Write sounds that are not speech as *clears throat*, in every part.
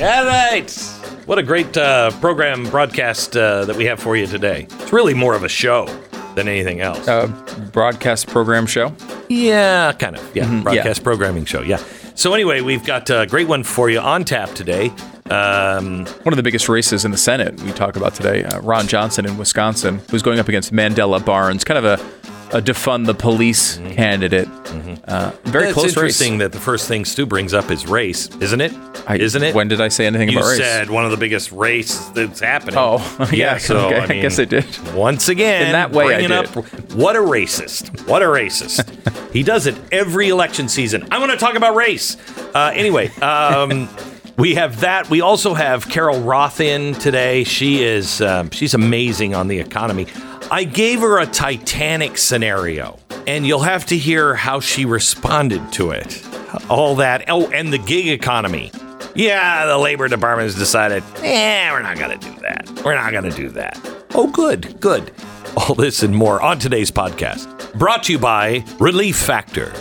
All right. What a great uh, program broadcast uh, that we have for you today. It's really more of a show than anything else. Uh, broadcast program show. yeah, kind of. Yeah, Mhm, broadcast programming show. Yeah. So anyway, we've got a great one for you on tap today. Um, One of the biggest races in the Senate we talk about today. Uh, Ron Johnson in Wisconsin, who's going up against Mandela Barnes, kind of a, a defund the police candidate. Uh, very it's close interesting race. that the first thing Stu brings up is race, isn't it? I- isn't it? When did I say anything you about race? said one of the biggest races that's happening. Oh, *laughs* yeah, So okay, I, I guess I did. Once again, In that way, I did. up what a racist. What a racist. *laughs* he does it every election season. I want to talk about race. Uh, anyway, um, we have that. We also have Carol Roth in today. She is um, she's amazing on the economy. I gave her a Titanic scenario, and you'll have to hear how she responded to it. All that. Oh, and the gig economy. Yeah, the labor department has decided, eh, we're not going to do that. We're not going to do that. Oh, good, good. All this and more on today's podcast. Brought to you by Relief Factor.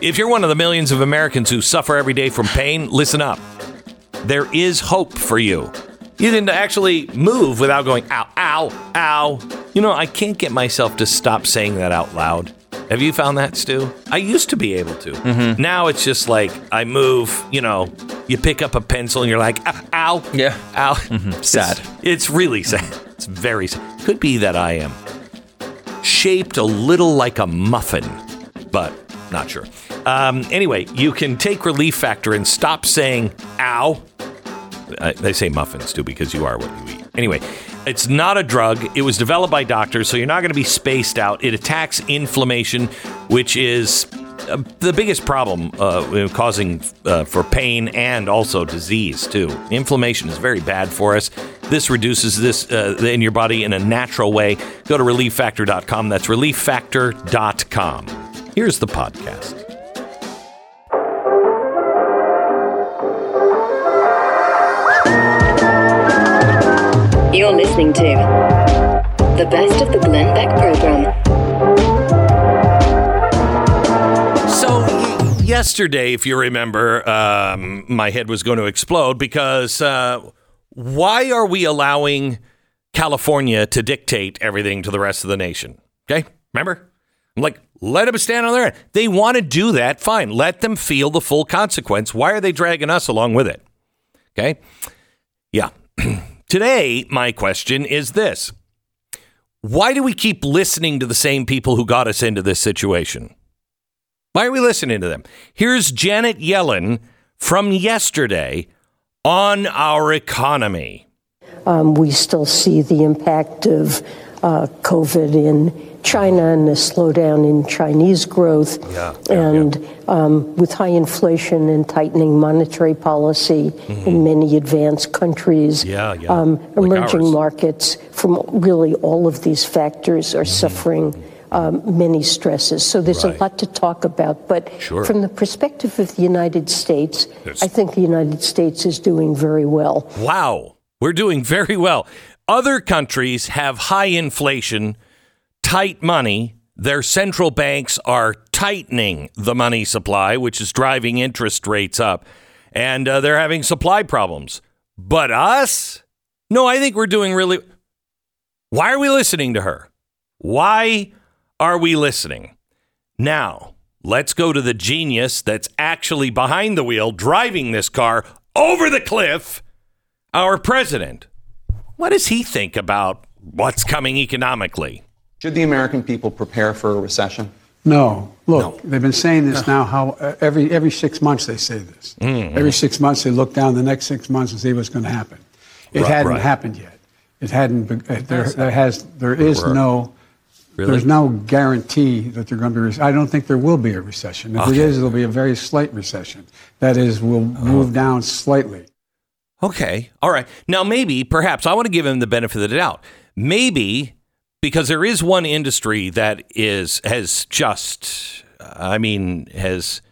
If you're one of the millions of Americans who suffer every day from pain, listen up. There is hope for you. You can actually move without going, ow, ow, ow. You know, I can't get myself to stop saying that out loud. Have you found that, Stu? I used to be able to. Now it's just like I move, you know, you pick up a pencil and you're like, ow, ow, Yeah. ow. Sad. It's, it's really *laughs* sad. It's very sad. Could be that I am shaped a little like a muffin, but not sure. Um, anyway, you can take Relief Factor and stop saying ow. Uh, they say muffins too because you are what you eat. Anyway, it's not a drug. It was developed by doctors, so you're not going to be spaced out. It attacks inflammation, which is uh, the biggest problem uh, causing uh, for pain and also disease too. Inflammation is very bad for us. This reduces this uh, in your body in a natural way. Go to relieffactor.com. That's relieffactor.com. Here's the podcast. You're listening to the best of the Glenn Beck program. So yesterday, if you remember, um, my head was going to explode because uh, why are we allowing California to dictate everything to the rest of the nation? Okay, remember? I'm like, let them stand on their end. They want to do that. Fine, let them feel the full consequence. Why are they dragging us along with it? Okay, *clears throat* yeah. *clears throat* Today, my question is this. Why do we keep listening to the same people who got us into this situation? Why are we listening to them? Here's Janet Yellen from yesterday on our economy. Um, we still see the impact of uh, COVID in China and the slowdown in Chinese growth. Yeah, yeah, and Um, with high inflation and tightening monetary policy in many advanced countries, Mm-hmm. Yeah, yeah, um, emerging ours. markets from really all of these factors Mm-hmm. are suffering um, many stresses. So there's Right. a lot to talk about. But Sure. from the perspective of the United States. I think the United States is doing very well. Wow, we're doing very well. Other countries have high inflation, tight money. Their central banks are tightening the money supply, which is driving interest rates up, and uh, they're having supply problems. But us? No, I think we're doing really. Why are we listening to her? Why are we listening? Now, let's go to the genius that's actually behind the wheel driving this car over the cliff, our president. What does he think about what's coming economically? Should the American people prepare for a recession? No. Look, they've been saying this now. How uh, every every six months they say this. Mm-hmm. Every six months they look down the next six months and see what's going to happen. It Right, hadn't right. happened yet. It hadn't. Be, uh, there, there has. There is no. Really? There's no guarantee that they're going to be. re- I don't think there will be a recession. If Okay. it is, it'll be a very slight recession. That is, we'll Oh. move down slightly. Okay. All right. Now, maybe, perhaps, I want to give him the benefit of the doubt. Maybe because there is one industry that is has just, I mean, has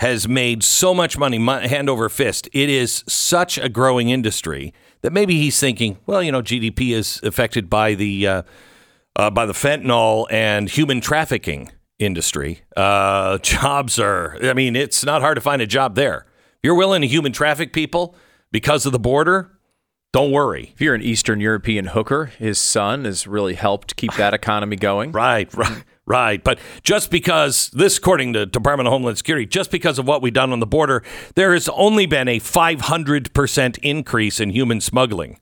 has made so much money hand over fist. It is such a growing industry that maybe he's thinking, well, you know, GDP is affected by the uh, uh, by the fentanyl and human trafficking industry. Uh, jobs are, I mean, it's not hard to find a job there. If you're willing to human traffic people because of the border, don't worry. If you're an Eastern European hooker, his son has really helped keep that economy going. *laughs* Right, right, right. But just because this, according to Department of Homeland Security, just because of what we've done on the border, there has only been a 500% increase in human smuggling.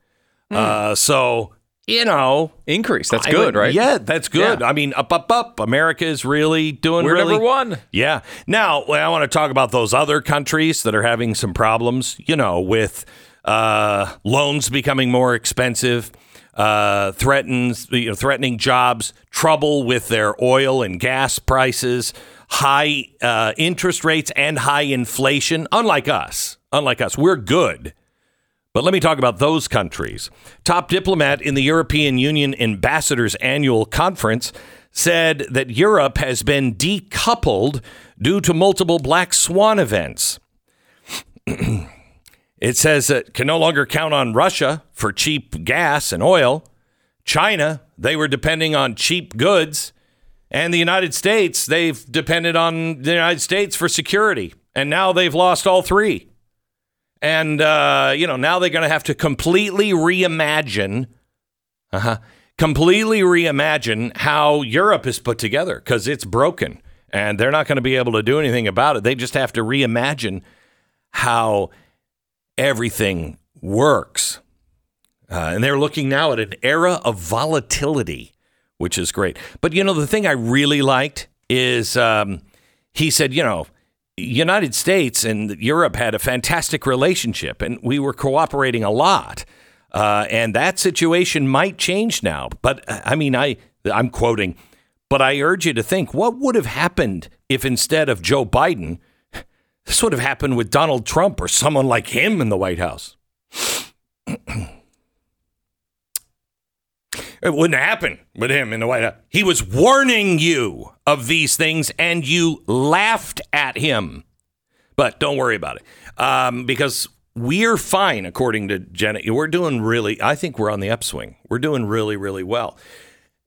Uh, so, you know, Increase. That's I good, would- right? Yeah, that's good. Yeah. I mean, up, up, up. America is really doing We're really number one. Yeah. Now, I want to talk about those other countries that are having some problems. You know, with uh, loans becoming more expensive, uh, threatens you know, threatening jobs, trouble with their oil and gas prices, high uh, interest rates, and high inflation. Unlike us, unlike us, we're good. But let me talk about those countries. Top diplomat in the European Union Ambassadors Annual Conference said that Europe has been decoupled due to multiple black swan events. *clears throat* it says it can no longer count on Russia for cheap gas and oil. China, they were depending on cheap goods. And the United States, they've depended on the United States for security. And now they've lost all three. And, uh, you know, now they're going to have to completely reimagine, uh-huh, completely reimagine how Europe is put together because it's broken. And they're not going to be able to do anything about it. They just have to reimagine how everything works. Uh, and they're looking now at an era of volatility, which is great. But, you know, the thing I really liked is um, he said, you know, United States and Europe had a fantastic relationship, and we were cooperating a lot. Uh, and that situation might change now. But uh, I mean, I I'm quoting, but I urge you to think: what would have happened if instead of Joe Biden, this would have happened with Donald Trump or someone like him in the White House? *clears throat* It wouldn't happen with him in the White House. He was warning you of these things and you laughed at him. But don't worry about it um, because we're fine, according to Jenna. We're doing really, I think we're on the upswing. We're doing really, really well.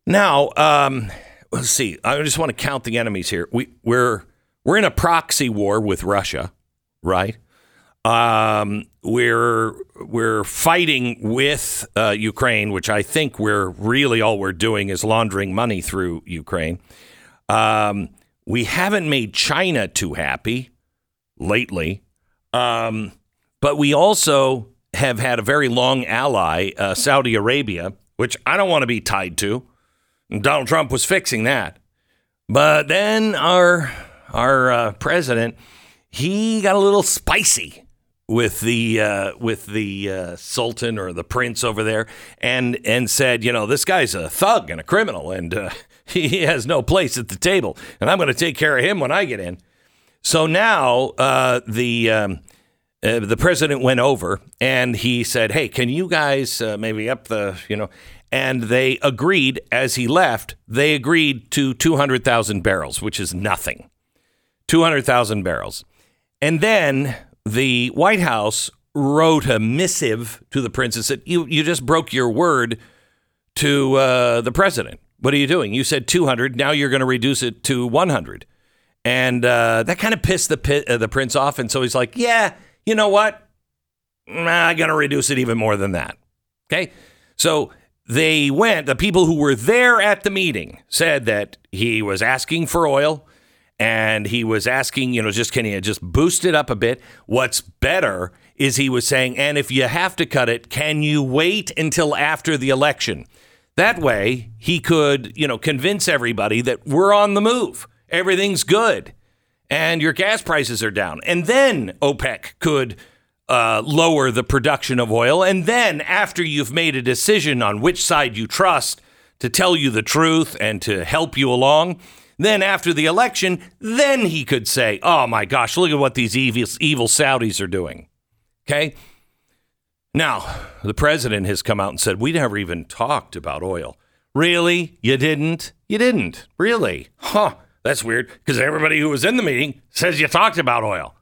Now, um, let's see. I just want to count the enemies here. We, we're, we're in a proxy war with Russia, right? Um, we're we're fighting with uh, Ukraine, which I think we're really all we're doing is laundering money through Ukraine. Um, we haven't made China too happy lately, um, but we also have had a very long ally, uh, Saudi Arabia, which I don't want to be tied to. Donald Trump was fixing that, but then our our uh, president he got a little spicy with the uh, with the uh, sultan or the prince over there, and and said, you know, this guy's a thug and a criminal, and uh, *laughs* he has no place at the table, and I'm going to take care of him when I get in. So now uh, the um, uh, the president went over and he said, "Hey, can you guys uh, maybe up the you know?" And they agreed as he left. They agreed to two hundred thousand barrels, which is nothing. Two hundred thousand barrels. And then the White House wrote a missive to the prince and said, "You you just broke your word to uh, the president. What are you doing? You said 200. Now you're going to reduce it to 100." And uh, that kind of pissed the uh, the prince off. And so he's like, "Yeah, you know what? I'm going to reduce it even more than that." Okay, so they went. The people who were there at the meeting said that he was asking for oil and he was asking, you know, just can you just boost it up a bit? What's better is he was saying, and if you have to cut it, can you wait until after the election? That way, he could, you know, convince everybody that we're on the move, everything's good, and your gas prices are down, and then OPEC could. Uh, lower the production of oil. And then, after you've made a decision on which side you trust to tell you the truth and to help you along, then after the election, then he could say, "Oh my gosh, look at what these evil, evil Saudis are doing." Okay. Now, the president has come out and said, "We never even talked about oil." Really? You didn't? You didn't? Really? Huh. That's weird because everybody who was in the meeting says you talked about oil.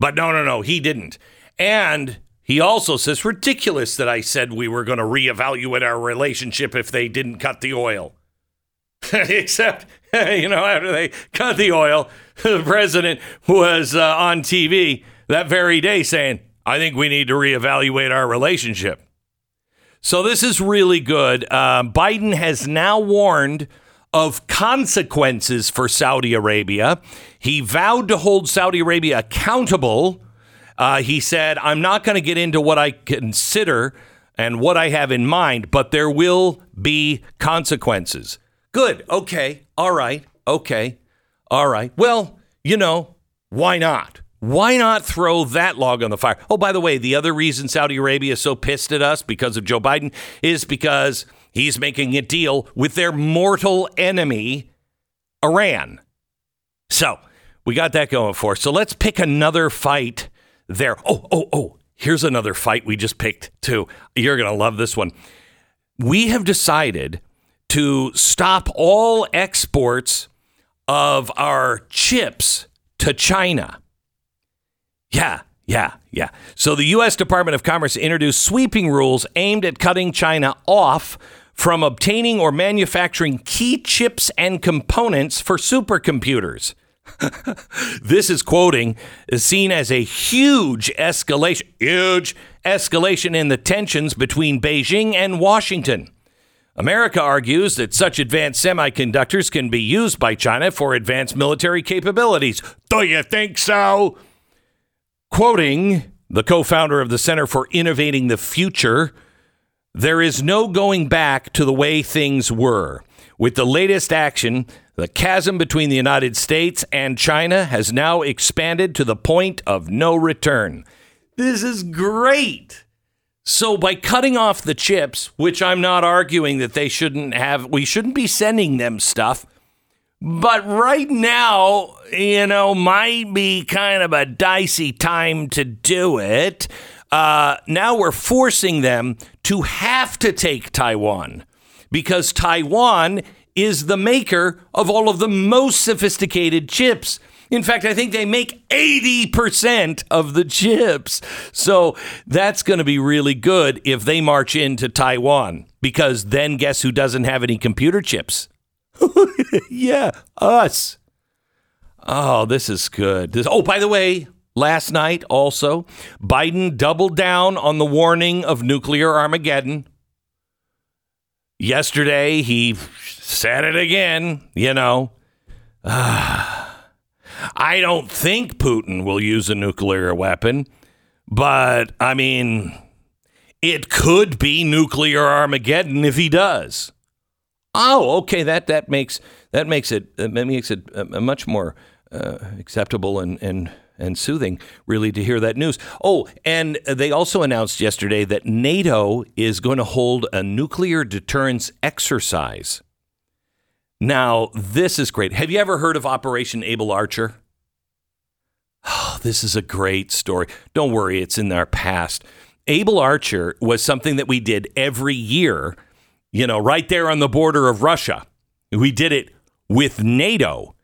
But no, no, no, he didn't. And he also says ridiculous that I said we were going to reevaluate our relationship if they didn't cut the oil. *laughs* Except, *laughs* you know, after they cut the oil, *laughs* the president was uh, on TV that very day saying, I think we need to reevaluate our relationship. So this is really good. Uh, Biden has now warned of consequences for Saudi Arabia. He vowed to hold Saudi Arabia accountable. Uh, he said, I'm not going to get into what I consider and what I have in mind, but there will be consequences. Good. Okay. All right. Okay. All right. Well, you know, why not? Why not throw that log on the fire? Oh, by the way, the other reason Saudi Arabia is so pissed at us because of Joe Biden is because he's making a deal with their mortal enemy, Iran. So we got that going for us. So let's pick another fight there. Oh, oh, oh. Here's another fight we just picked too. You're going to love this one. We have decided to stop all exports of our chips to China. Yeah, yeah, yeah. So the U.S. Department of Commerce introduced sweeping rules aimed at cutting China off from obtaining or manufacturing key chips and components for supercomputers. *laughs* this is quoting is seen as a huge escalation, huge escalation in the tensions between Beijing and Washington. America argues that such advanced semiconductors can be used by China for advanced military capabilities. Do you think so? Quoting the co founder of the Center for Innovating the Future, there is no going back to the way things were. With the latest action, the chasm between the United States and China has now expanded to the point of no return. This is great. So by cutting off the chips, which I'm not arguing that they shouldn't have, we shouldn't be sending them stuff. But right now, you know, might be kind of a dicey time to do it. Uh, now we're forcing them to have to take Taiwan because Taiwan is the maker of all of the most sophisticated chips. In fact, I think they make 80% of the chips. So that's going to be really good if they march into Taiwan because then guess who doesn't have any computer chips? *laughs* yeah, us. Oh, this is good. This, oh, by the way, last night also, Biden doubled down on the warning of nuclear Armageddon. Yesterday, he said it again, you know. *sighs* Ah. I don't think Putin will use a nuclear weapon, but I mean, it could be nuclear Armageddon if he does. Oh, okay. That that makes that makes it that makes it a, a much more uh, acceptable and and and soothing, really, to hear that news. Oh, and they also announced yesterday that NATO is going to hold a nuclear deterrence exercise. Now, this is great. Have you ever heard of Operation Able Archer? Oh, this is a great story. Don't worry, it's in our past. Able Archer was something that we did every year you know, right there on the border of Russia. We did it with NATO.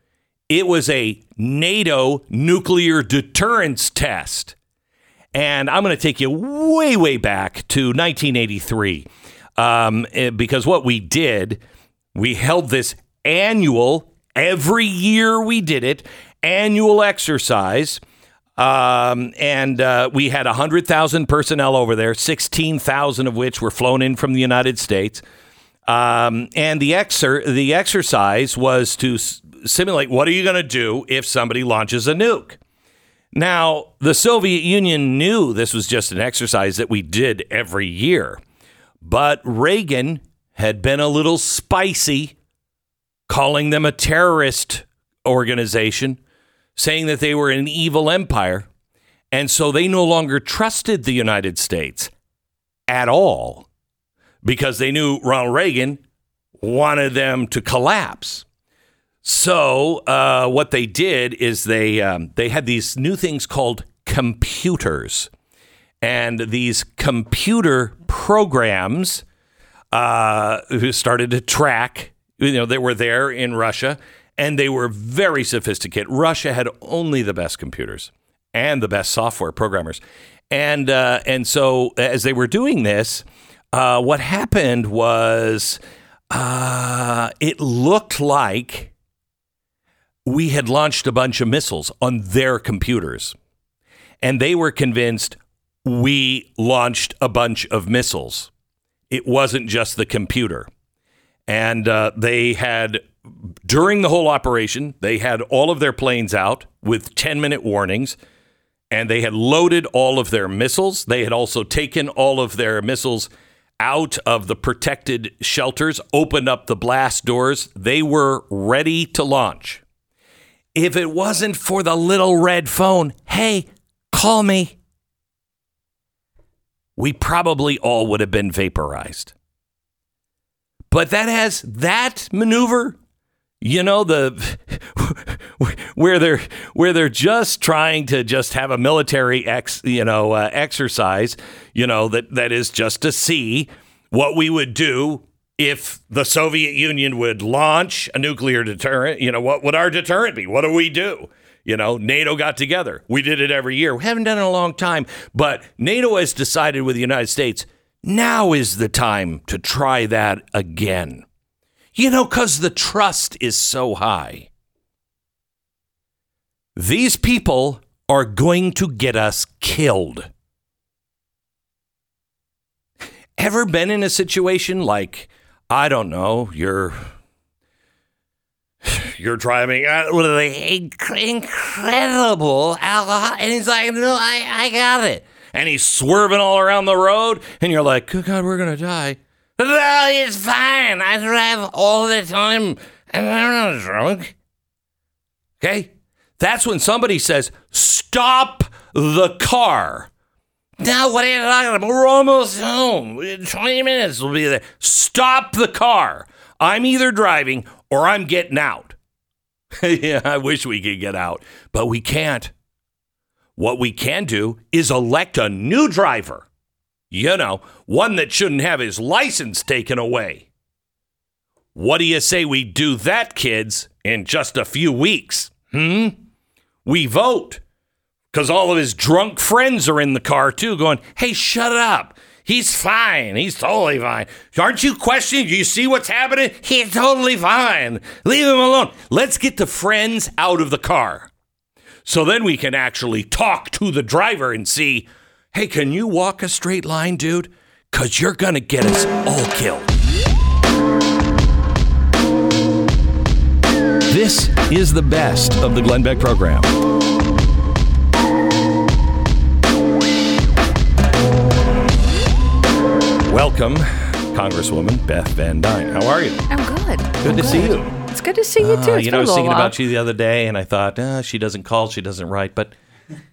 It was a NATO nuclear deterrence test. And I'm going to take you way, way back to 1983. Um, eh, because what we did, we held this annual, every year we did it, annual exercise um, and uh, we had 100,000 personnel over there, 16,000 of which were flown in from the United States. Um, and the, exer- the exercise was to s- simulate what are you going to do if somebody launches a nuke? Now, the Soviet Union knew this was just an exercise that we did every year, but Reagan had been a little spicy, calling them a terrorist organization saying that they were an evil empire. And so they no longer trusted the United States at all because they knew Ronald Reagan wanted them to collapse. So uh, what they did is they um, they had these new things called computers, and these computer programs uh, started to track. You know, they were there in Russia, and they were very sophisticated. Russia had only the best computers and the best software programmers, and uh, and so as they were doing this, uh, what happened was uh, it looked like we had launched a bunch of missiles on their computers, and they were convinced we launched a bunch of missiles. It wasn't just the computer. And uh, they had, during the whole operation, they had all of their planes out with 10 minute warnings and they had loaded all of their missiles. They had also taken all of their missiles out of the protected shelters, opened up the blast doors. They were ready to launch. If it wasn't for the little red phone, hey, call me. We probably all would have been vaporized. But that has that maneuver you know the *laughs* where they're where they're just trying to just have a military ex you know uh, exercise you know that that is just to see what we would do if the Soviet Union would launch a nuclear deterrent you know what would our deterrent be? What do we do? You know NATO got together. We did it every year. We haven't done it in a long time but NATO has decided with the United States now is the time to try that again you know, because the trust is so high. These people are going to get us killed. Ever been in a situation like, I don't know, you're you're driving uh, with an incredible alcohol, and he's like, "No, I, I got it," and he's swerving all around the road, and you're like, "Good God, we're gonna die." Well, it's fine. I drive all the time and I'm not drunk. Okay? That's when somebody says, stop the car. Now, what are you talking about? We're almost home. 20 minutes will be there. Stop the car. I'm either driving or I'm getting out. *laughs* yeah, I wish we could get out, but we can't. What we can do is elect a new driver. You know, one that shouldn't have his license taken away. What do you say we do that, kids, in just a few weeks? Hmm? We vote. Because all of his drunk friends are in the car too, going, hey, shut up. He's fine. He's totally fine. Aren't you questioning? Do you see what's happening? He's totally fine. Leave him alone. Let's get the friends out of the car. So then we can actually talk to the driver and see Hey, can you walk a straight line, dude? Because you're going to get us all killed. This is the best of the Glenn Beck program. Welcome, Congresswoman Beth Van Duyne. How are you? I'm good. Good I'm to see you. It's good to see you too. Uh, It's you know, I was thinking little about you the other day, and I thought, uh, she doesn't call, she doesn't write, but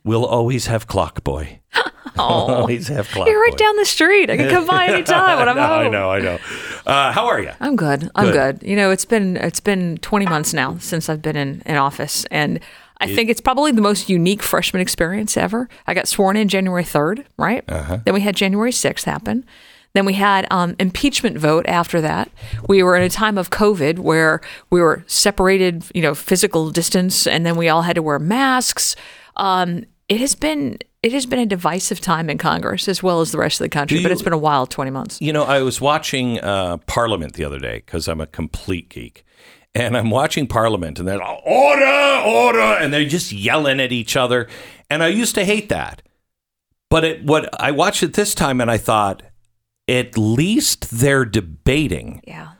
we'll always have Clock Boy. while. *laughs* Oh, always have Clock you're right Boy. down the street. I can come by *laughs* anytime when I'm No, I know, I know. Uh, how are you? I'm good. I'm Good. good. You know, it's been it's been 20 months now since I've been in, in office, and I think it's probably the most unique freshman experience ever. I got sworn in January 3rd, right? Uh-huh. Then we had January 6th happen. Then we had um, impeachment vote after that. We were in a time of COVID where we were separated, you know, physical distance, and then we all had to wear masks. Um, it has been it has been a divisive time in Congress as well as the rest of the country, Do but it's been a wild 20 months. You know, I was watching uh, Parliament the other day because I'm a complete geek. And I'm watching Parliament and they're all, order, order, and they're just yelling at each other. And I used to hate that. But it, what I watched it this time and I thought, at least they're debating. Yeah.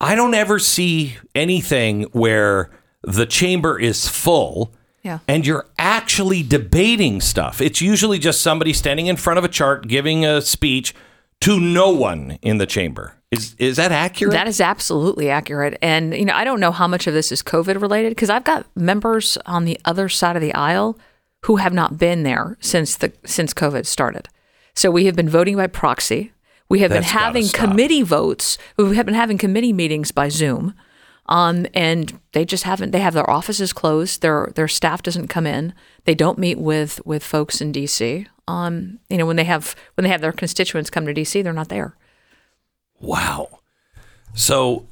I don't ever see anything where the chamber is full Yeah. and you're actually debating stuff. It's usually just somebody standing in front of a chart giving a speech to no one in the chamber. Is is that accurate? That is absolutely accurate. And, you know, I don't know how much of this is COVID related because I've got members on the other side of the aisle who have not been there since the since COVID started. So we have been voting by proxy. We have That's been having committee votes. We have been having committee meetings by Zoom. Um, and they just haven't they have their offices closed. Their their staff doesn't come in. They don't meet with with folks in DC. Um, you know, when they have when they have their constituents come to DC, they're not there. wow. So,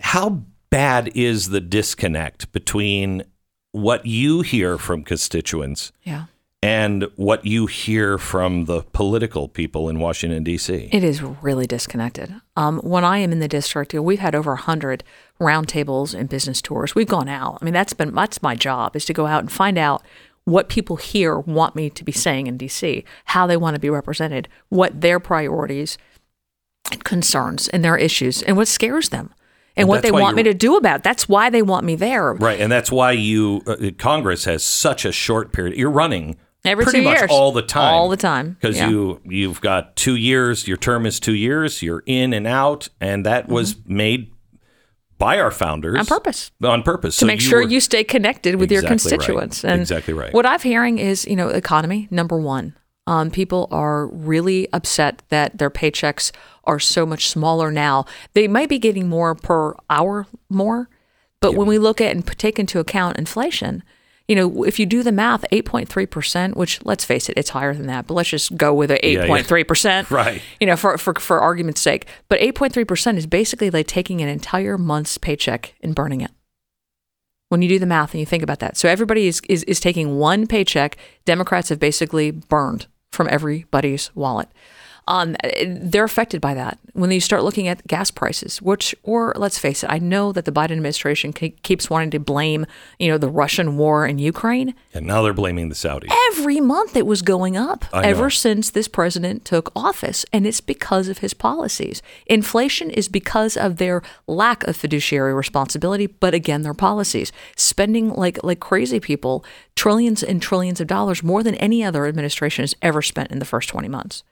how bad is the disconnect between what you hear from constituents Yeah. And what you hear from the political people in Washington D.C.? It is really disconnected. Um, when I am in the district, you know, we've had over hundred roundtables and business tours. We've gone out. I mean, that's been that's my job is to go out and find out what people here want me to be saying in DC, how they want to be represented, what their priorities and concerns and their issues, and what scares them, and, And what they want me to do about it. That's why they want me there. Right, and that's why you uh, Congress has such a short period. You're running Every pretty two much years. all the time, All the time, because yeah. you you've got two years. Your term is two years. You're in and out, and that was made by our founders Mm-hmm. On purpose. On purpose to make sure were- you stay connected with your Exactly right. constituents. And Exactly right. What I'm hearing is, you know, economy number one. Um, people are really upset that their paychecks are so much smaller now. They might be getting more per hour more, but when we look at and take into account inflation, you know, if you do the math, 8.3%, which let's face it, it's higher than that, but let's just go with a yeah. 8.3%. *laughs* Right. You know, for, for, for argument's sake. But 8.3% is basically like taking an entire month's paycheck and burning it when you do the math and you think about that. So everybody is, is, is taking one paycheck. Democrats have basically burned from everybody's wallet. Um, they're affected by that when you start looking at gas prices, which, or let's face it, I know that the Biden administration ke- keeps wanting to blame, you know, the Russian war in Ukraine. and now they're blaming the Saudis. Every month it was going up ever since this president took office, and it's because of his policies. Inflation is because of their lack of fiduciary responsibility, but again, their policies. Spending like like crazy people, trillions and trillions of dollars more than any other administration has ever spent in the first 20 months.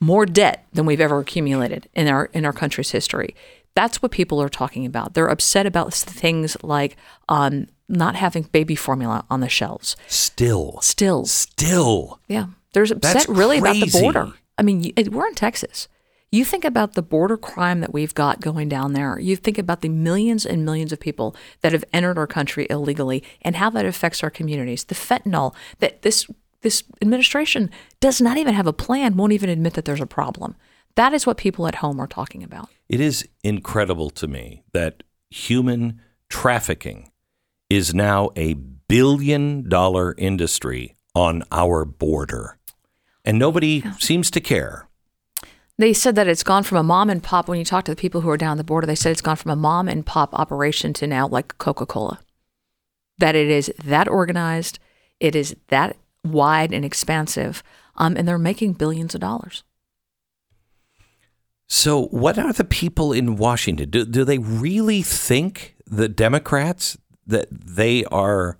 More debt than we've ever accumulated in our in our country's history. That's what people are talking about. They're upset about things like um, not having baby formula on the shelves. Still, Still, still. yeah. There's upset That's really about the border. I mean, we're in Texas. You think about the border crime that we've got going down there. You think about the millions and millions of people that have entered our country illegally and how that affects our communities. The fentanyl that this this administration does not even have a plan, won't even admit that there's a problem. That is what people at home are talking about. It is incredible to me that human trafficking is now a billion dollar industry on our border. And nobody seems to care. They said that it's gone from a mom and pop. When you talk to the people who are down the border, they said it's gone from a mom and pop operation to now like Coca Cola. That it is that organized, it is that wide and expansive, um, and they're making billions of dollars. So, what are the people in Washington? Do, do they really think the Democrats that they are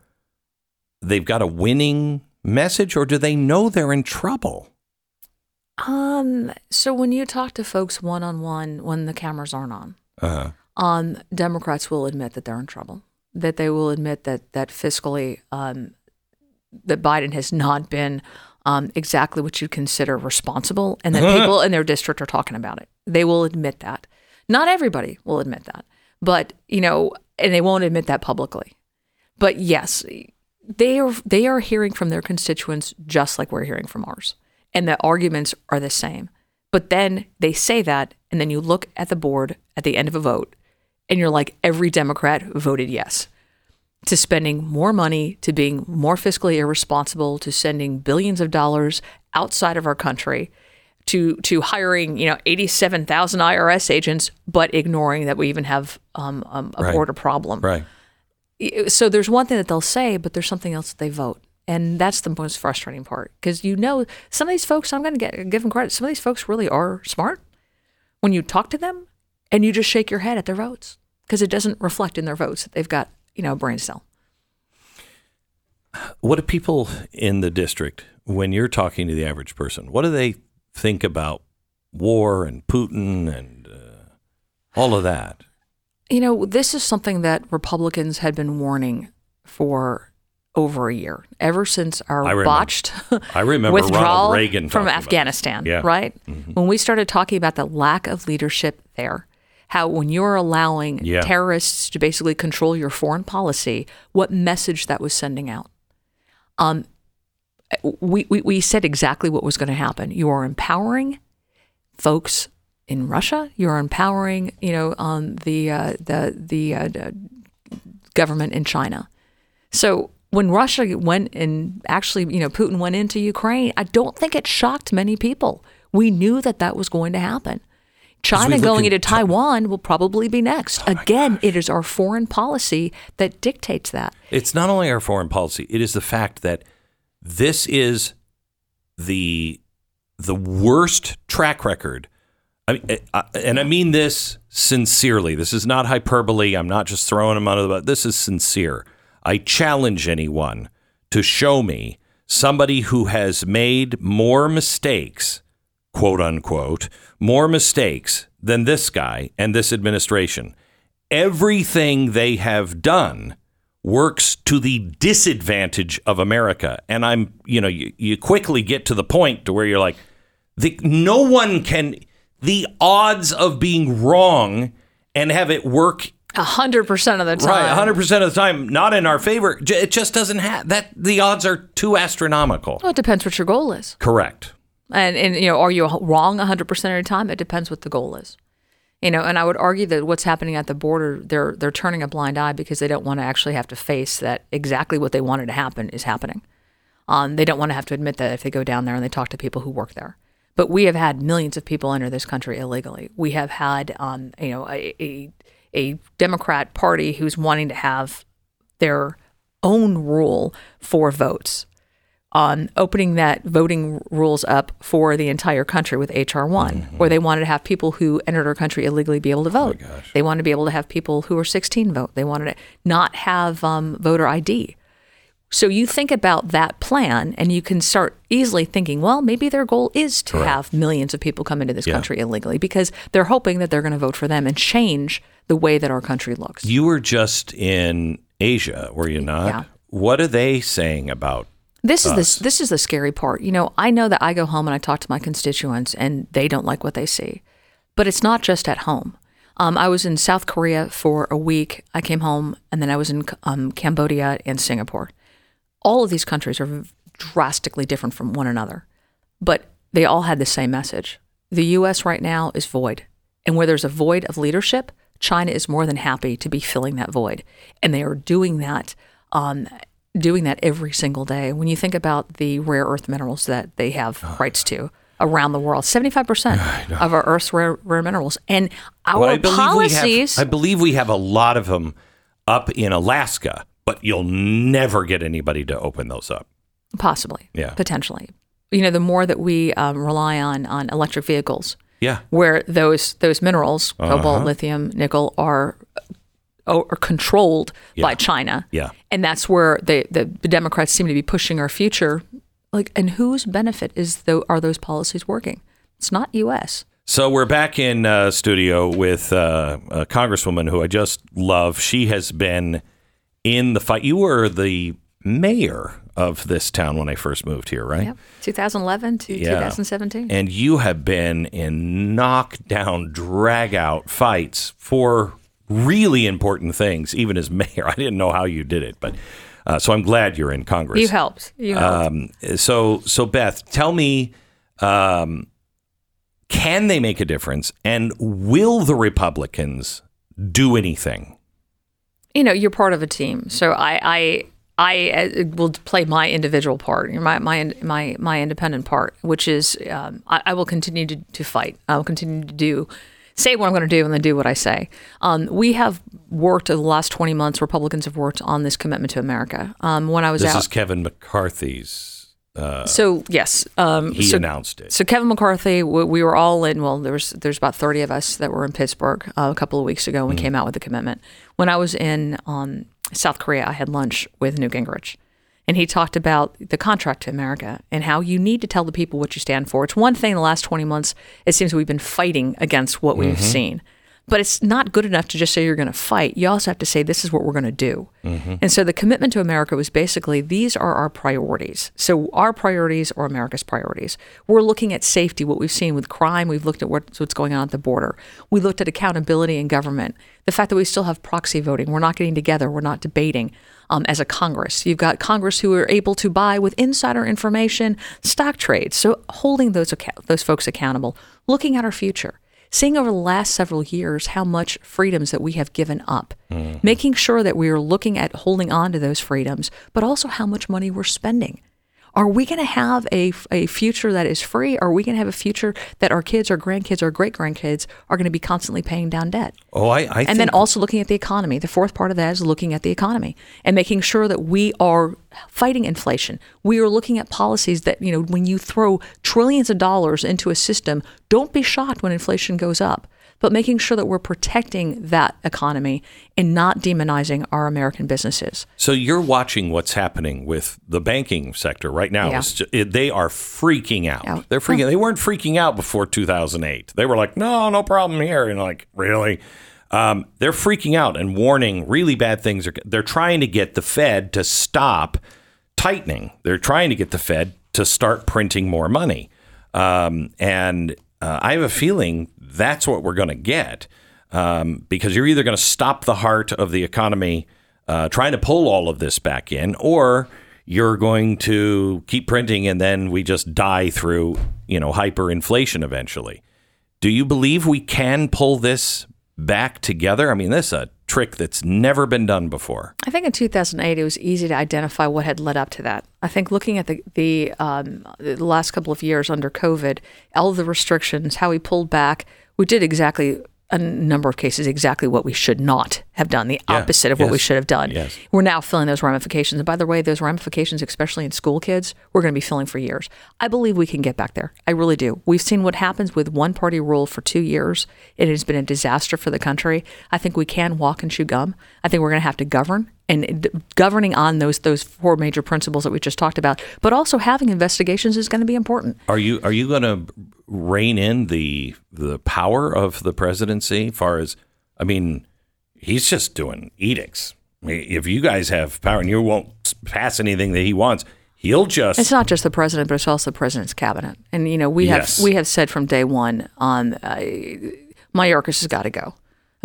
they've got a winning message or do they know they're in trouble? Um, so when you talk to folks one on one when the cameras aren't on, Uh-huh. um, Democrats will admit that they're in trouble. That they will admit that that fiscally, um, that Biden has not been um, exactly what you'd consider responsible, and that people *laughs* in their district are talking about it. They will admit that. Not everybody will admit that, but you know, and they won't admit that publicly. But yes, they are they are hearing from their constituents just like we're hearing from ours, and the arguments are the same. But then they say that, and then you look at the board at the end of a vote, and you're like, every Democrat voted yes to spending more money, to being more fiscally irresponsible, to sending billions of dollars outside of our country, to to hiring you know eighty seven thousand IRS agents, but ignoring that we even have um, um, a Right. border problem. Right. So there's one thing that they'll say, but there's something else that they vote. And that's the most frustrating part because you know some of these folks. I'm going to get give them credit. Some of these folks really are smart. When you talk to them, and you just shake your head at their votes because it doesn't reflect in their votes that they've got you know brain cell. What do people in the district, when you're talking to the average person, what do they think about war and Putin and uh, all of that? You know, this is something that Republicans had been warning for over a year, ever since our I botched I remember Ronald withdrawal Reagan from Afghanistan. Yeah. Mm-hmm. right? When we started talking about the lack of leadership there, how when you're allowing Yeah. terrorists to basically control your foreign policy, what message that was sending out. Um, we, we, we said exactly what was going to happen. You are empowering folks in Russia. You're empowering, you know, um, the uh, the the uh, the government in China. So when Russia went and actually, you know, Putin went into Ukraine, I don't think it shocked many people. We knew that that was going to happen. China going into Taiwan will probably be next. Oh Again, it is our foreign policy that dictates that. It's not only our foreign policy, it is the fact that This is the the worst track record. I mean, eh, I, and I mean this sincerely. This is not hyperbole. I'm not just throwing them under the bus. This is sincere. I challenge anyone to show me somebody who has made more mistakes, quote unquote, more mistakes than this guy and this administration. Everything they have done works to the disadvantage of America. And I'm, you know, you, you quickly get to the point to where you're like, the, no one can, the odds of being wrong and have it work A hundred percent of the time. right 100% of the time not in our favor, it just doesn't have that. The odds are too astronomical. Well, it depends what your goal is. Correct. And, and you know, are you wrong 100% of the time? It depends what the goal is. You know, and I would argue that what's happening at the border, they're they're turning a blind eye because they don't want to actually have to face that exactly what they wanted to happen is happening. Um, they don't want to have to admit that if they go down there and they talk to people who work there. But we have had millions of people enter this country illegally. We have had, um, you know, a, a a Democrat Party who's wanting to have their own rule for votes on opening that voting rules up for the entire country with HR one, where they wanted to have people who entered our country illegally be able to vote. they wanted to be able to have people who are 16 vote. They wanted to not have um, voter ID. So you think about that plan, and you can start easily thinking, well, maybe their goal is to have millions of people come into this Yeah. country illegally because they're hoping that they're going to vote for them and change the way that our country looks. You were just in Asia, were you not? Yeah. What are they saying about? This is the this is the scary part. You know, I know that I go home and I talk to my constituents, and they don't like what they see. But it's not just at home. Um, I was in South Korea for a week. I came home, and then I was in um, Cambodia and Singapore. All of these countries are drastically different from one another, but they all had the same message. The U.S. right now is void, and where there's a void of leadership, China is more than happy to be filling that void, and they are doing that. Um, doing that every single day. When you think about the rare earth minerals that they have *sighs* rights to around the world, seventy-five percent *sighs* of our Earth's rare, rare minerals, and our Well, I believe policies. we have. I believe we have a lot of them up in Alaska, but you'll never get anybody to open those up. possibly, Yeah. potentially. You know, the more that we um, rely on on electric vehicles, Yeah. where those those minerals, Uh-huh. cobalt, lithium, nickel, are are controlled by China. Yeah. and that's where they, the the Democrats seem to be pushing our future. Like, and whose benefit is though are those policies working? It's not U.S. So we're back in uh, studio with uh, a congresswoman who I just love. She has been in the fight. You were the mayor of this town when I first moved here, right? Yep. 2011 to Yeah. 2017. And you have been in knockdown, drag out fights for really important things, even as *laughs* mayor. I didn't know how you did it, but uh, so I'm glad you're in Congress. You helped. You helped. Um, so, so Beth, tell me, um, can they make a difference, and will the Republicans do anything? you know, you're part of a team. So I, I, I uh, will play my individual part, my my my my independent part, which is um, I, I will continue to, to fight. I will continue to do, say what I'm going to do, and then do what I say. Um, we have worked over the last 20 months. Republicans have worked on this commitment to America. Um, when I was This out, is Kevin McCarthy's. Uh, so yes, um, he so, announced it. So Kevin McCarthy, we, we were all in. Well, there was there's about thirty of us that were in Pittsburgh uh, a couple of weeks ago. when We came out with the commitment. When I was in um, South Korea, I had lunch with Newt Gingrich, and he talked about the contract to America and how you need to tell the people what you stand for. It's one thing. The last twenty months, it seems we've been fighting against what we've mm-hmm. seen. But it's not good enough to just say you're going to fight. You also have to say this is what we're going to do. And so the commitment to America was basically these are our priorities. So our priorities are America's priorities. We're looking at safety, what we've seen with crime. We've looked at what's what's going on at the border. We looked at accountability in government. The fact that we still have proxy voting. We're not getting together. We're not debating um, as a Congress. You've got Congress who are able to buy with insider information stock trades. So holding those account- those folks accountable, looking at our future seeing over the last several years how much freedoms that we have given up, making sure that we are looking at holding on to those freedoms, but also how much money we're spending. Are we going to have a, a future that is free? Are we going to have a future that our kids, our grandkids, our great grandkids are going to be constantly paying down debt? Oh, I, I and then also looking at the economy. The fourth part of that is looking at the economy and making sure that we are fighting inflation. We are looking at policies that, you know, when you throw trillions of dollars into a system, don't be shocked when inflation goes up, but making sure that we're protecting that economy and not demonizing our American businesses. So you're watching what's happening with the banking sector right now. Yeah. It's ju- it- they are freaking out. Yeah. They're freaking. They weren't freaking out before 2008. They were like, "No, no problem here," and like, really. Um, they're freaking out and warning really bad things are. They're trying to get the Fed to stop tightening. They're trying to get the Fed to start printing more money. Um, and uh, I have a feeling that's what we're going to get um, because you're either going to stop the heart of the economy uh, trying to pull all of this back in, or you're going to keep printing and then we just die through, you know, hyperinflation eventually. Do you believe we can pull this back together? I mean, this is a trick that's never been done before. I think in 2008 it was easy to identify what had led up to that. I think looking at the the, um, the last couple of years under COVID, all the restrictions, how we pulled back, we did exactly a number of cases exactly what we should not have done, the Yeah, opposite of what we should have done. yes. We're now filling those ramifications. And by the way, those ramifications, especially in school kids, we're going to be filling for years. I believe we can get back there. I really do. We've seen what happens with one party rule for two years. It has been a disaster for the country. I think we can walk and chew gum. I think we're going to have to govern and governing on those those four major principles that we just talked about, but also having investigations is going to be important. Are you are you going to rein in the the power of the presidency? Far as I mean, he's just doing edicts. I mean, if you guys have power and you won't pass anything that he wants, he'll just It's not just the president, but it's also the president's cabinet. And you know, we Yes. have we have said from day one on uh, Mayorkas has got to go.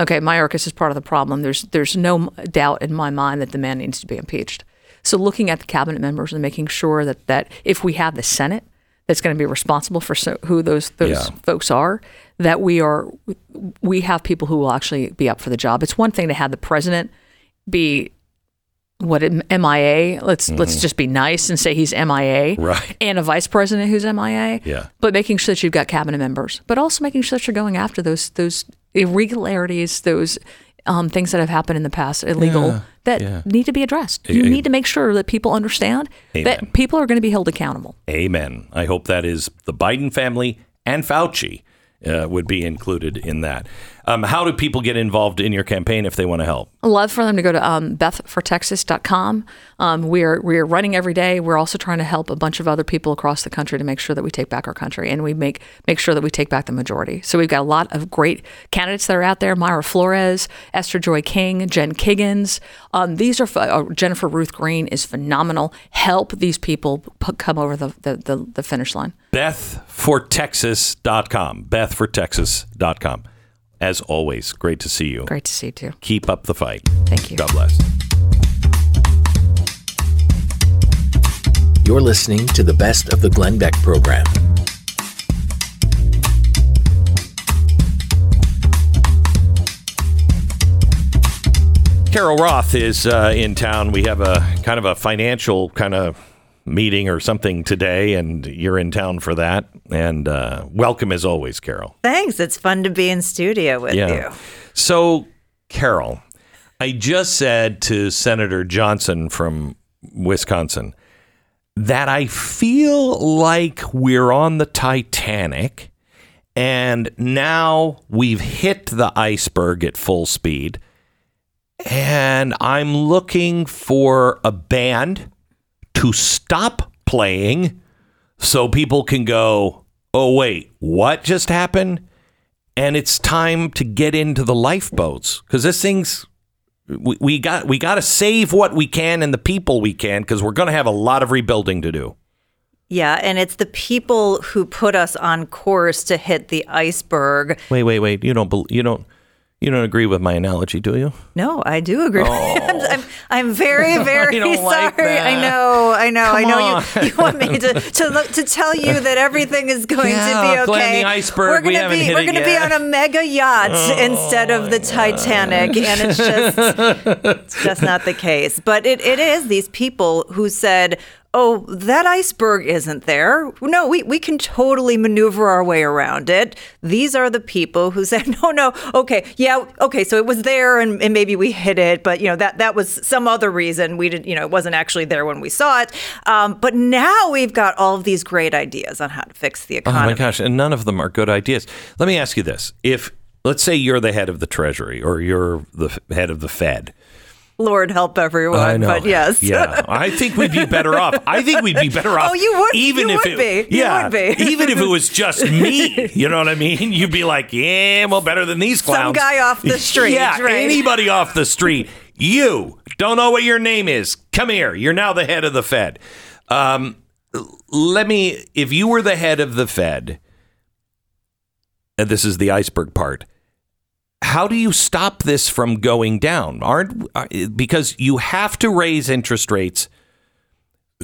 Okay, Mayorkas is part of the problem. There's there's no doubt in my mind that the man needs to be impeached. So looking at the cabinet members and making sure that that if we have the Senate that's going to be responsible for so, who those those Yeah. folks are, that we are we have people who will actually be up for the job. It's one thing to have the president be what MIA. Let's let's just be nice and say he's MIA, Mm-hmm. Right. And a vice president who's MIA, Yeah. But making sure that you've got cabinet members, but also making sure that you're going after those those irregularities, those um, things that have happened in the past, illegal Yeah, that yeah. need to be addressed. You eh. need to make sure that people understand Amen. that people are going to be held accountable. Amen. I hope that is the Biden family and Fauci uh, would be included in that. Um, how do people get involved in your campaign if they want to help? I'd love for them to go to um, bethfortexas.com. Um, we are we are running every day. We're also trying to help a bunch of other people across the country to make sure that we take back our country and we make make sure that we take back the majority. So we've got a lot of great candidates that are out there: Mayra Flores, Esther Joy King, Jen Kiggans. Um, these are uh, Jennifer Ruth Green is phenomenal. Help these people p- come over the, the, the, the finish line. BethForTexas.com. BethForTexas.com. As always, great to see you. Great to see you too. Keep up the fight. Thank you. God bless. You're listening to the best of the Glenn Beck program. Carol Roth is uh, in town. We have a kind of a financial kind of meeting or something today, and you're in town for that. And uh, welcome as always, Carol. Thanks. It's fun to be in studio with you. So, Carol, I just said to Senator Johnson from Wisconsin that I feel like we're on the Titanic and now we've hit the iceberg at full speed. And I'm looking for a band to stop playing so people can go, oh, wait, what just happened? and it's time to get into the lifeboats because this thing's we, we got we got to save what we can and the people we can because we're going to have a lot of rebuilding to do. Yeah, and it's the people who put us on course to hit the iceberg. Wait, wait, wait! You don't you don't you don't agree with my analogy, do you? No, I do agree. *laughs* I'm, oh. I'm, I'm very, *laughs* very sorry. like. I know, I know, I know. on. You, you want me to, to look- to tell you that everything is going Yeah, to be okay. Iceberg, We're we gonna be we're gonna be on a mega yacht oh, instead of the Titanic, and it's just *laughs* it's just not the case. But it, it is these people who said, oh, that iceberg isn't there. No, we, we can totally maneuver our way around it. These are the people who *laughs* said, no, no, okay, yeah, okay, so it was there and, and maybe we hit it, but you know, that, that was some other reason. We didn't, you know, it wasn't actually there when we saw it. Um, but now we've got all of these great ideas on how to fix the economy. Oh my gosh, and none of them are good ideas. Let me ask you this. If let's say you're the head of the Treasury or you're the head of the Fed. Lord help everyone, I know. but yes. Yeah. I think we'd be better off. I think we'd be better *laughs* off. Oh, you would- even you if would it, be. You Yeah. would be. *laughs* even if it was just me. You know what I mean? *laughs* You'd be like, yeah, well, better than these clowns. Some guy off the street, Yeah. right. Anybody off the street. You don't know what your name is. Come here. You're now the head of the Fed. Um, let me. If you were the head of the Fed, and this is the iceberg part how do you stop this from going down? Aren't uh, because you have to raise interest rates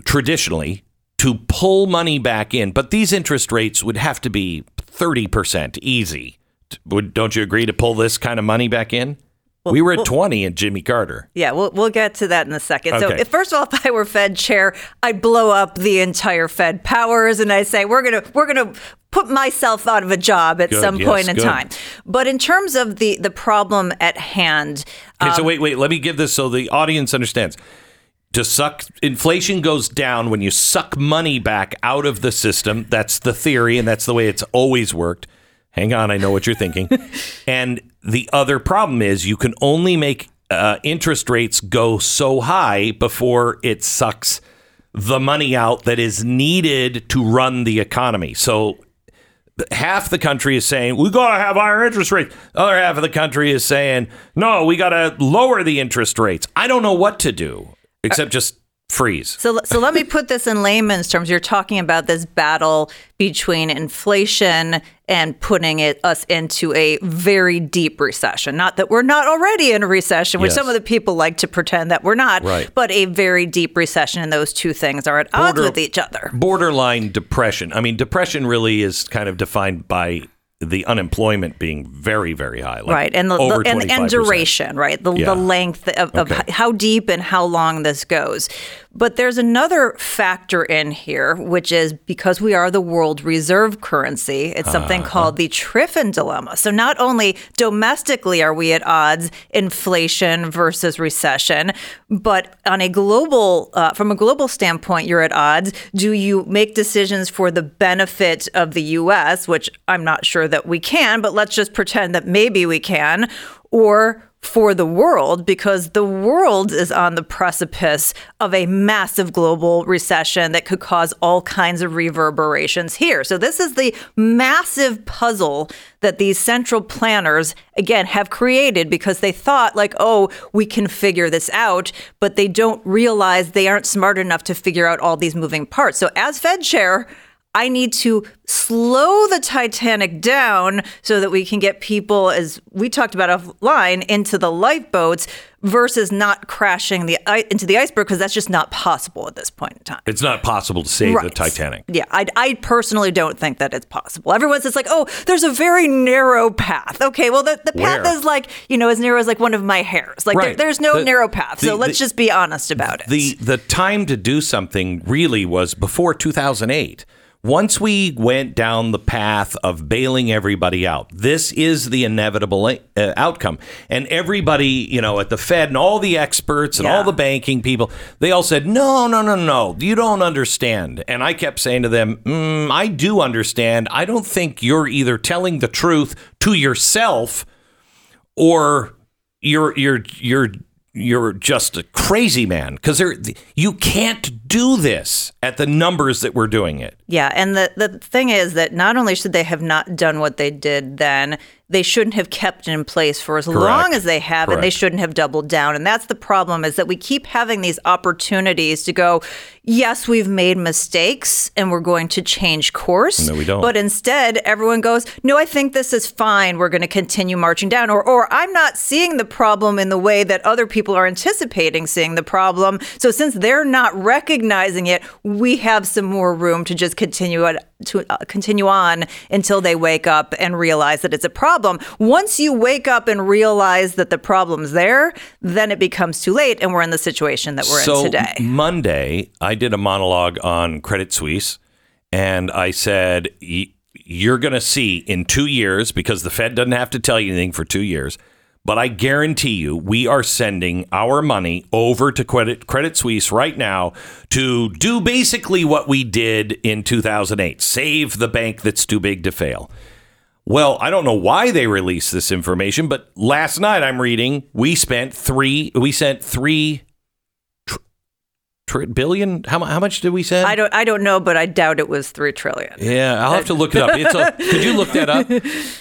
traditionally to pull money back in, but these interest rates would have to be thirty percent easy. Would don't you agree to pull this kind of money back in? we were at twenty in Jimmy Carter. Yeah, we'll we'll get to that in a second. So, if, first of all, *laughs* if I were Fed chair, I'd blow up the entire Fed powers, and I'd say we're gonna we're gonna put myself out of a job at Good, some yes, point in good. time. But in terms of the the problem at hand, Okay, um, so wait, wait. Let me give this so the audience understands. To suck inflation goes down when you suck money back out of the system. That's the theory, and that's the way it's always worked. Hang on, I know what you're thinking. *laughs* and the other problem is you can only make uh, interest rates go so high before it sucks the money out that is needed to run the economy. So half the country is saying we got to have higher interest rates. The other half of the country is saying no, we got to lower the interest rates. I don't know what to do except uh, just freeze. So, so let me put this in layman's terms. You're talking about this battle between inflation and putting it us into a very deep recession. Not that we're not already in a recession, which Yes. some of the people like to pretend that we're not, Right. but a very deep recession, and those two things are at odds with each other. Borderline depression. I mean, depression really is kind of defined by the unemployment being very, very high. Like right and the, over the and, 25%. and duration right the, Yeah. the length of, of Okay. how deep and how long this goes but there's another factor in here which is because we are the world reserve currency it's something Uh-huh. called the triffin dilemma so not only domestically are we at odds inflation versus recession but on a global uh, from a global standpoint you're at odds do you make decisions for the benefit of the US which I'm not sure that we can but let's just pretend that maybe we can or for the world because the world is on the precipice of a massive global recession that could cause all kinds of reverberations here. So this is the massive puzzle that these central planners again have created because they thought like oh we can figure this out but they don't realize they aren't smart enough to figure out all these moving parts. So as Fed chair I need to slow the Titanic down so that we can get people, as we talked about offline, into the lifeboats versus not crashing the into the iceberg because that's just not possible at this point in time. It's not possible to save the Titanic. Yeah, I, I personally don't think that it's possible. Everyone's just like, oh, there's a very narrow path. Okay, well, the, the path Where? is like, you know, as narrow as like one of my hairs. Like, there- there's no The- narrow path. So the- let's just be honest about it. The the time to do something really was before 2008. Once we went down the path of bailing everybody out, this is the inevitable uh, outcome. And everybody, you know, at the Fed and all the experts and Yeah. all the banking people, they all said, "No, no, no, no, you don't understand." And I kept saying to them, mm, "I do understand. I don't think you're either telling the truth to yourself or you're you're you're you're just a crazy man because you can't do this at the numbers that we're doing it. Yeah, and the the thing is that not only should they have not done what they did then, they shouldn't have kept it in place for as long as they have, and they shouldn't have doubled down. And that's the problem is that we keep having these opportunities to go, yes, we've made mistakes and we're going to change course. No, we don't. But instead, everyone goes, no, I think this is fine. We're going to continue marching down. Or, or I'm not seeing the problem in the way that other people are anticipating seeing the problem. So since they're not recognizing it, we have some more room to just continue to uh, continue on until they wake up and realize that it's a problem. Problem. Once you wake up and realize that the problem's there, then it becomes too late, and we're in the situation that we're so in today. Monday, I did a monologue on Credit Suisse, and I said, "Y- "You're going to see in two years because the Fed doesn't have to tell you anything for two years." But I guarantee you, we are sending our money over to Credit, Credit Suisse right now to do basically what we did in 2008 save the bank that's too big to fail. Well, I don't know why they released this information, but last night I'm reading we spent three, we sent three tr- billion. How, how much did we say? I don't I don't know, but I doubt it was three trillion. yeah, I'll have to look it up. It's a, could you look that up?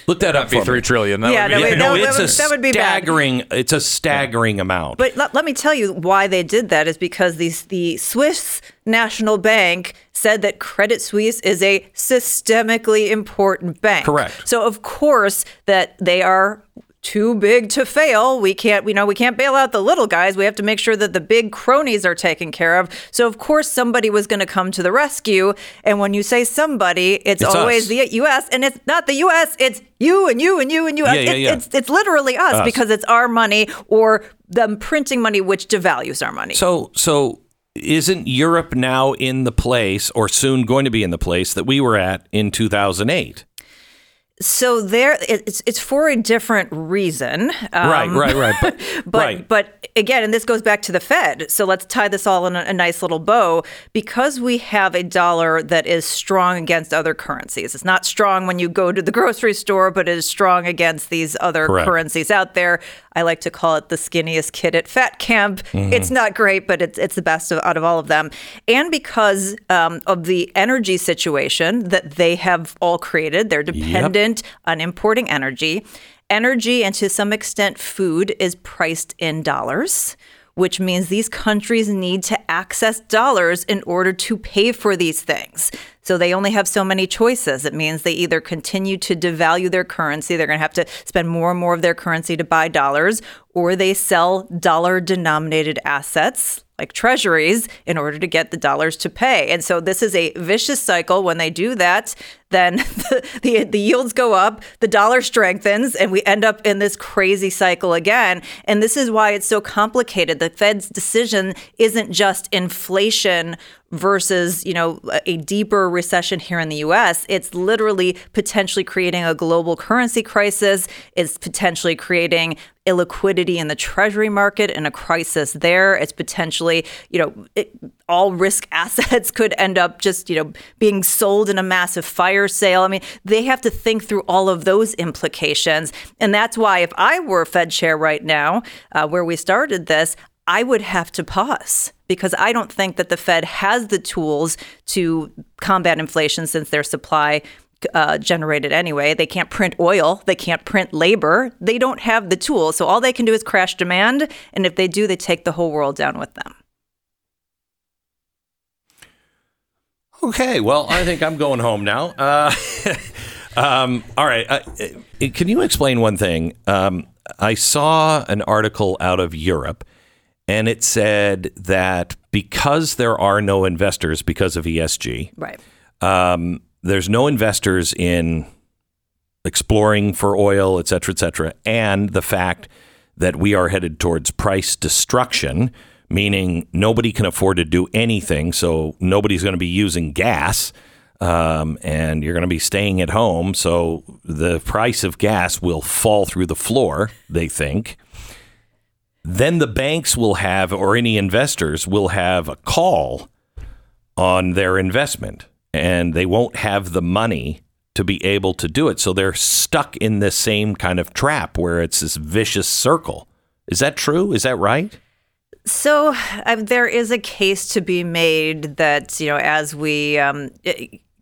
Look that up Be for three me. trillion. That Yeah, would be- would- no, that it's a that would be bad. staggering. It's a staggering amount. But let, let me tell you why they did that is because the, the Swiss National Bank said that Credit Suisse is a systemically important bank. Correct. So of course that they are too big to fail. We can't, you know, we can't bail out the little guys. We have to make sure that the big cronies are taken care of. So of course somebody was going to come to the rescue. And when you say somebody, it's, It's always us. the U.S. and it's not the U.S. It's you and you and you and you. Yeah, yeah, yeah. It's it's literally us, Us. because it's our money or them printing money, which devalues our money. So, so isn't Europe now in the place, or soon going to be in the place that we were at in 2008? So there, it's it's for a different reason. Um, right, right, right. But, *laughs* But right. but again, and this goes back to the Fed. So let's tie this all in a, a nice little bow. Because we have a dollar that is strong against other currencies. It's not strong when you go to the grocery store, but it is strong against these other Correct. currencies out there. I like to call it the skinniest kid at fat camp. Mm-hmm. It's not great, but it's it's the best of, out of all of them. And because um, of the energy situation that they have all created, they're dependent on importing energy. Energy and to some extent food is priced in dollars, which means these countries need to access dollars in order to pay for these things. So they only have so many choices. It means they either continue to devalue their currency, they're going to have to spend more and more of their currency to buy dollars, or they sell dollar denominated assets like treasuries in order to get the dollars to pay. And so this is a vicious cycle. When they do that, then *laughs* the, the, the yields go up, the dollar strengthens, and we end up in this crazy cycle again. And this is why it's so complicated. The Fed's decision isn't just inflation versus, you know, a deeper recession here in the US. It's literally potentially creating a global currency crisis. It's potentially creating illiquidity in the treasury market and a crisis there. It's potentially, you know, it, all risk *laughs* assets could end up just, you know, being sold in a massive fire sale. I mean, they have to think through all of those implications. And that's why if I were Fed chair right now, uh, where we started this, I would have to pause because I don't think that the Fed has the tools to combat inflation since their supply uh, generated anyway. They can't print oil, they can't print labor. They don't have the tools. So all they can do is crash demand. And if they do, they take the whole world down with them. Okay, well, I think I'm going home now. Uh, *laughs* um, all right. Uh, uh, can you explain one thing? Um, I saw an article out of Europe, and it said that because there are no investors because of ESG, Right. um, there's no investors in exploring for oil, et cetera, et cetera, and the fact that we are headed towards price destruction, meaning nobody can afford to do anything, so nobody's going to be using gas. Um, and you're going to be staying at home, so the price of gas will fall through the floor. They think. Then the banks will have, or any investors will have a call on their investment and they won't have the money to be able to do it. So they're stuck in this same kind of trap where it's this vicious circle. Is that true? Is that right? So um, there is a case to be made that you know as we um,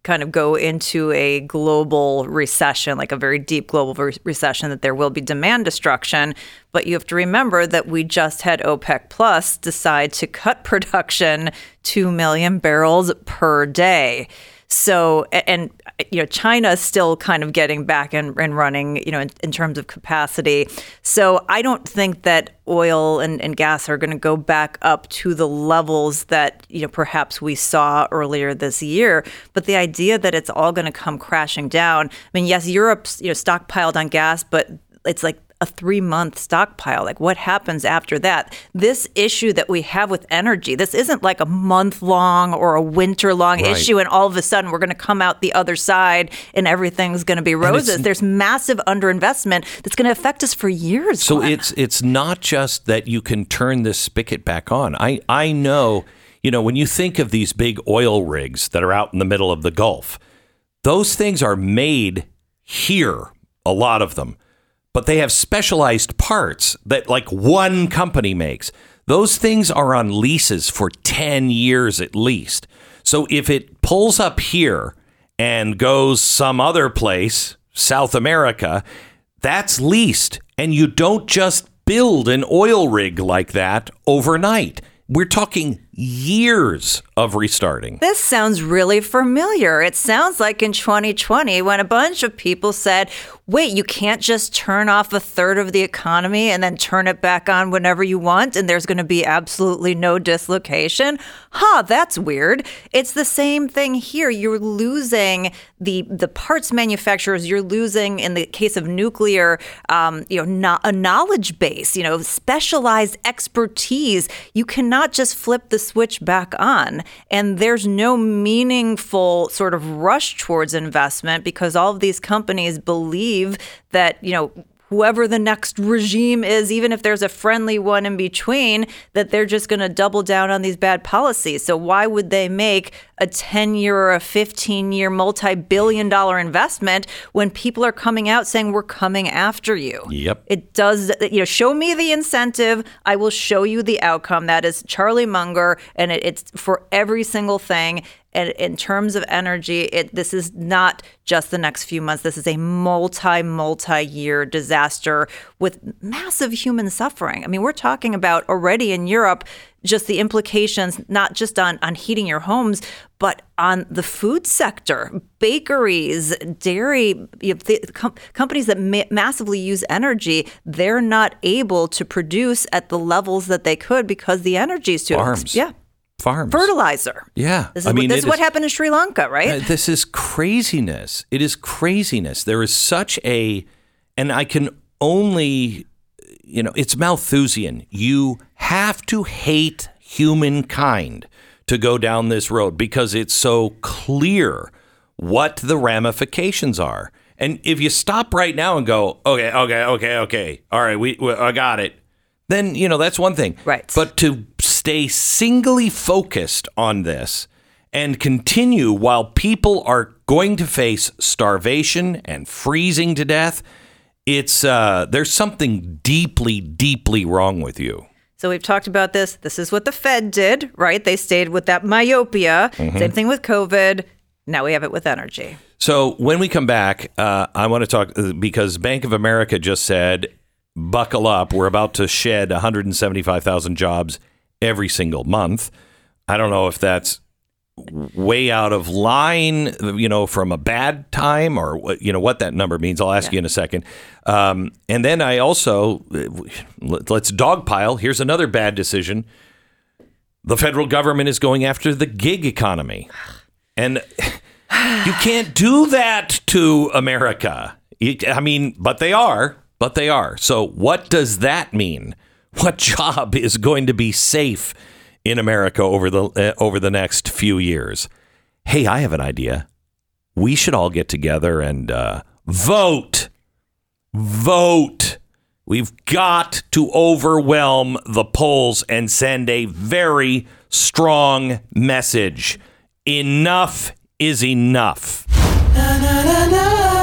kind of go into a global recession, like a very deep global re- recession, that there will be demand destruction. But you have to remember that we just had OPEC Plus decide to cut *laughs* production two million barrels per day. So, and you know, China is still kind of getting back and, and running, you know, in, in terms of capacity. So, I don't think that oil and, and gas are going to go back up to the levels that you know perhaps we saw earlier this year. But the idea that it's all going to come crashing down. I mean, yes, Europe's you know stockpiled on gas, but it's like a three month stockpile. Like, what happens after that? This issue that we have with energy, this isn't like a month long or a winter long Right. issue, and all of a sudden we're going to come out the other side and everything's going to be roses. There's massive underinvestment that's going to affect us for years. So Glenn. it's it's not just that you can turn this spigot back on. I I know, you know, when you think of these big oil rigs that are out in the middle of the Gulf, those things are made here, a lot of them. But they have specialized parts that like one company makes. Those things are on leases for 10 years at least. So if it pulls up here and goes some other place, South America, that's leased. And you don't just build an oil rig like that overnight. We're talking years of restarting. This sounds really familiar. It sounds like in 2020 when a bunch of people said, wait, you can't just turn off a third of the economy and then turn it back on whenever you want, and there's going to be absolutely no dislocation. Huh, that's weird. It's the same thing here. You're losing the the parts manufacturers. You're losing, in the case of nuclear, um, you know, no, a knowledge base. You know, specialized expertise. You cannot just flip the switch back on, and there's no meaningful sort of rush towards investment because all of these companies believe that you know whoever the next regime is, even if there's a friendly one in between, that they're just going to double down on these bad policies. So why would they make a 10 year or a 15 year multi billion dollar investment when people are coming out saying, we're coming after you? Yep. It does, you know, show me the incentive. I will show you the outcome. That is Charlie Munger, and it, it's for every single thing. And in terms of energy, it, this is not just the next few months. This is a multi, multi year disaster with massive human suffering. I mean, we're talking about already in Europe just the implications, not just on, on heating your homes, but on the food sector, bakeries, dairy, you know, the com- companies that ma- massively use energy, they're not able to produce at the levels that they could because the energy is too Farms. expensive. Yeah. Farms. Fertilizer. Yeah. This is, I mean, what, this is what is- happened in Sri Lanka, right? Uh, this is craziness. It is craziness. There is such a, and I can only, you know, it's Malthusian. You have to hate humankind to go down this road because it's so clear what the ramifications are. And if you stop right now and go, okay, okay, okay, okay, all right, we, we I got it, then you know that's one thing. Right. But to stay singly focused on this and continue while people are going to face starvation and freezing to death, it's uh, there's something deeply, deeply wrong with you. So we've talked about this. This is what the Fed did, right? They stayed with that myopia. Mm-hmm. Same thing with COVID. Now we have it with energy. So when we come back, uh, I want to talk uh, because Bank of America just said, "Buckle up, we're about to shed 175,000 jobs every single month." I don't know if that's way out of line, you know, from a bad time or what, you know what that number means. I'll ask you in a second. Um, and then I also let- let's dogpile. Here's another bad decision. The federal government is going after the gig economy. And you can't do that to America. I mean, but they are, but they are. So what does that mean? What job is going to be safe in America over the uh, over the next few years? Hey, I have an idea. We should all get together and uh, vote. Vote. We've got to overwhelm the polls and send a very strong message. Enough is enough. na na na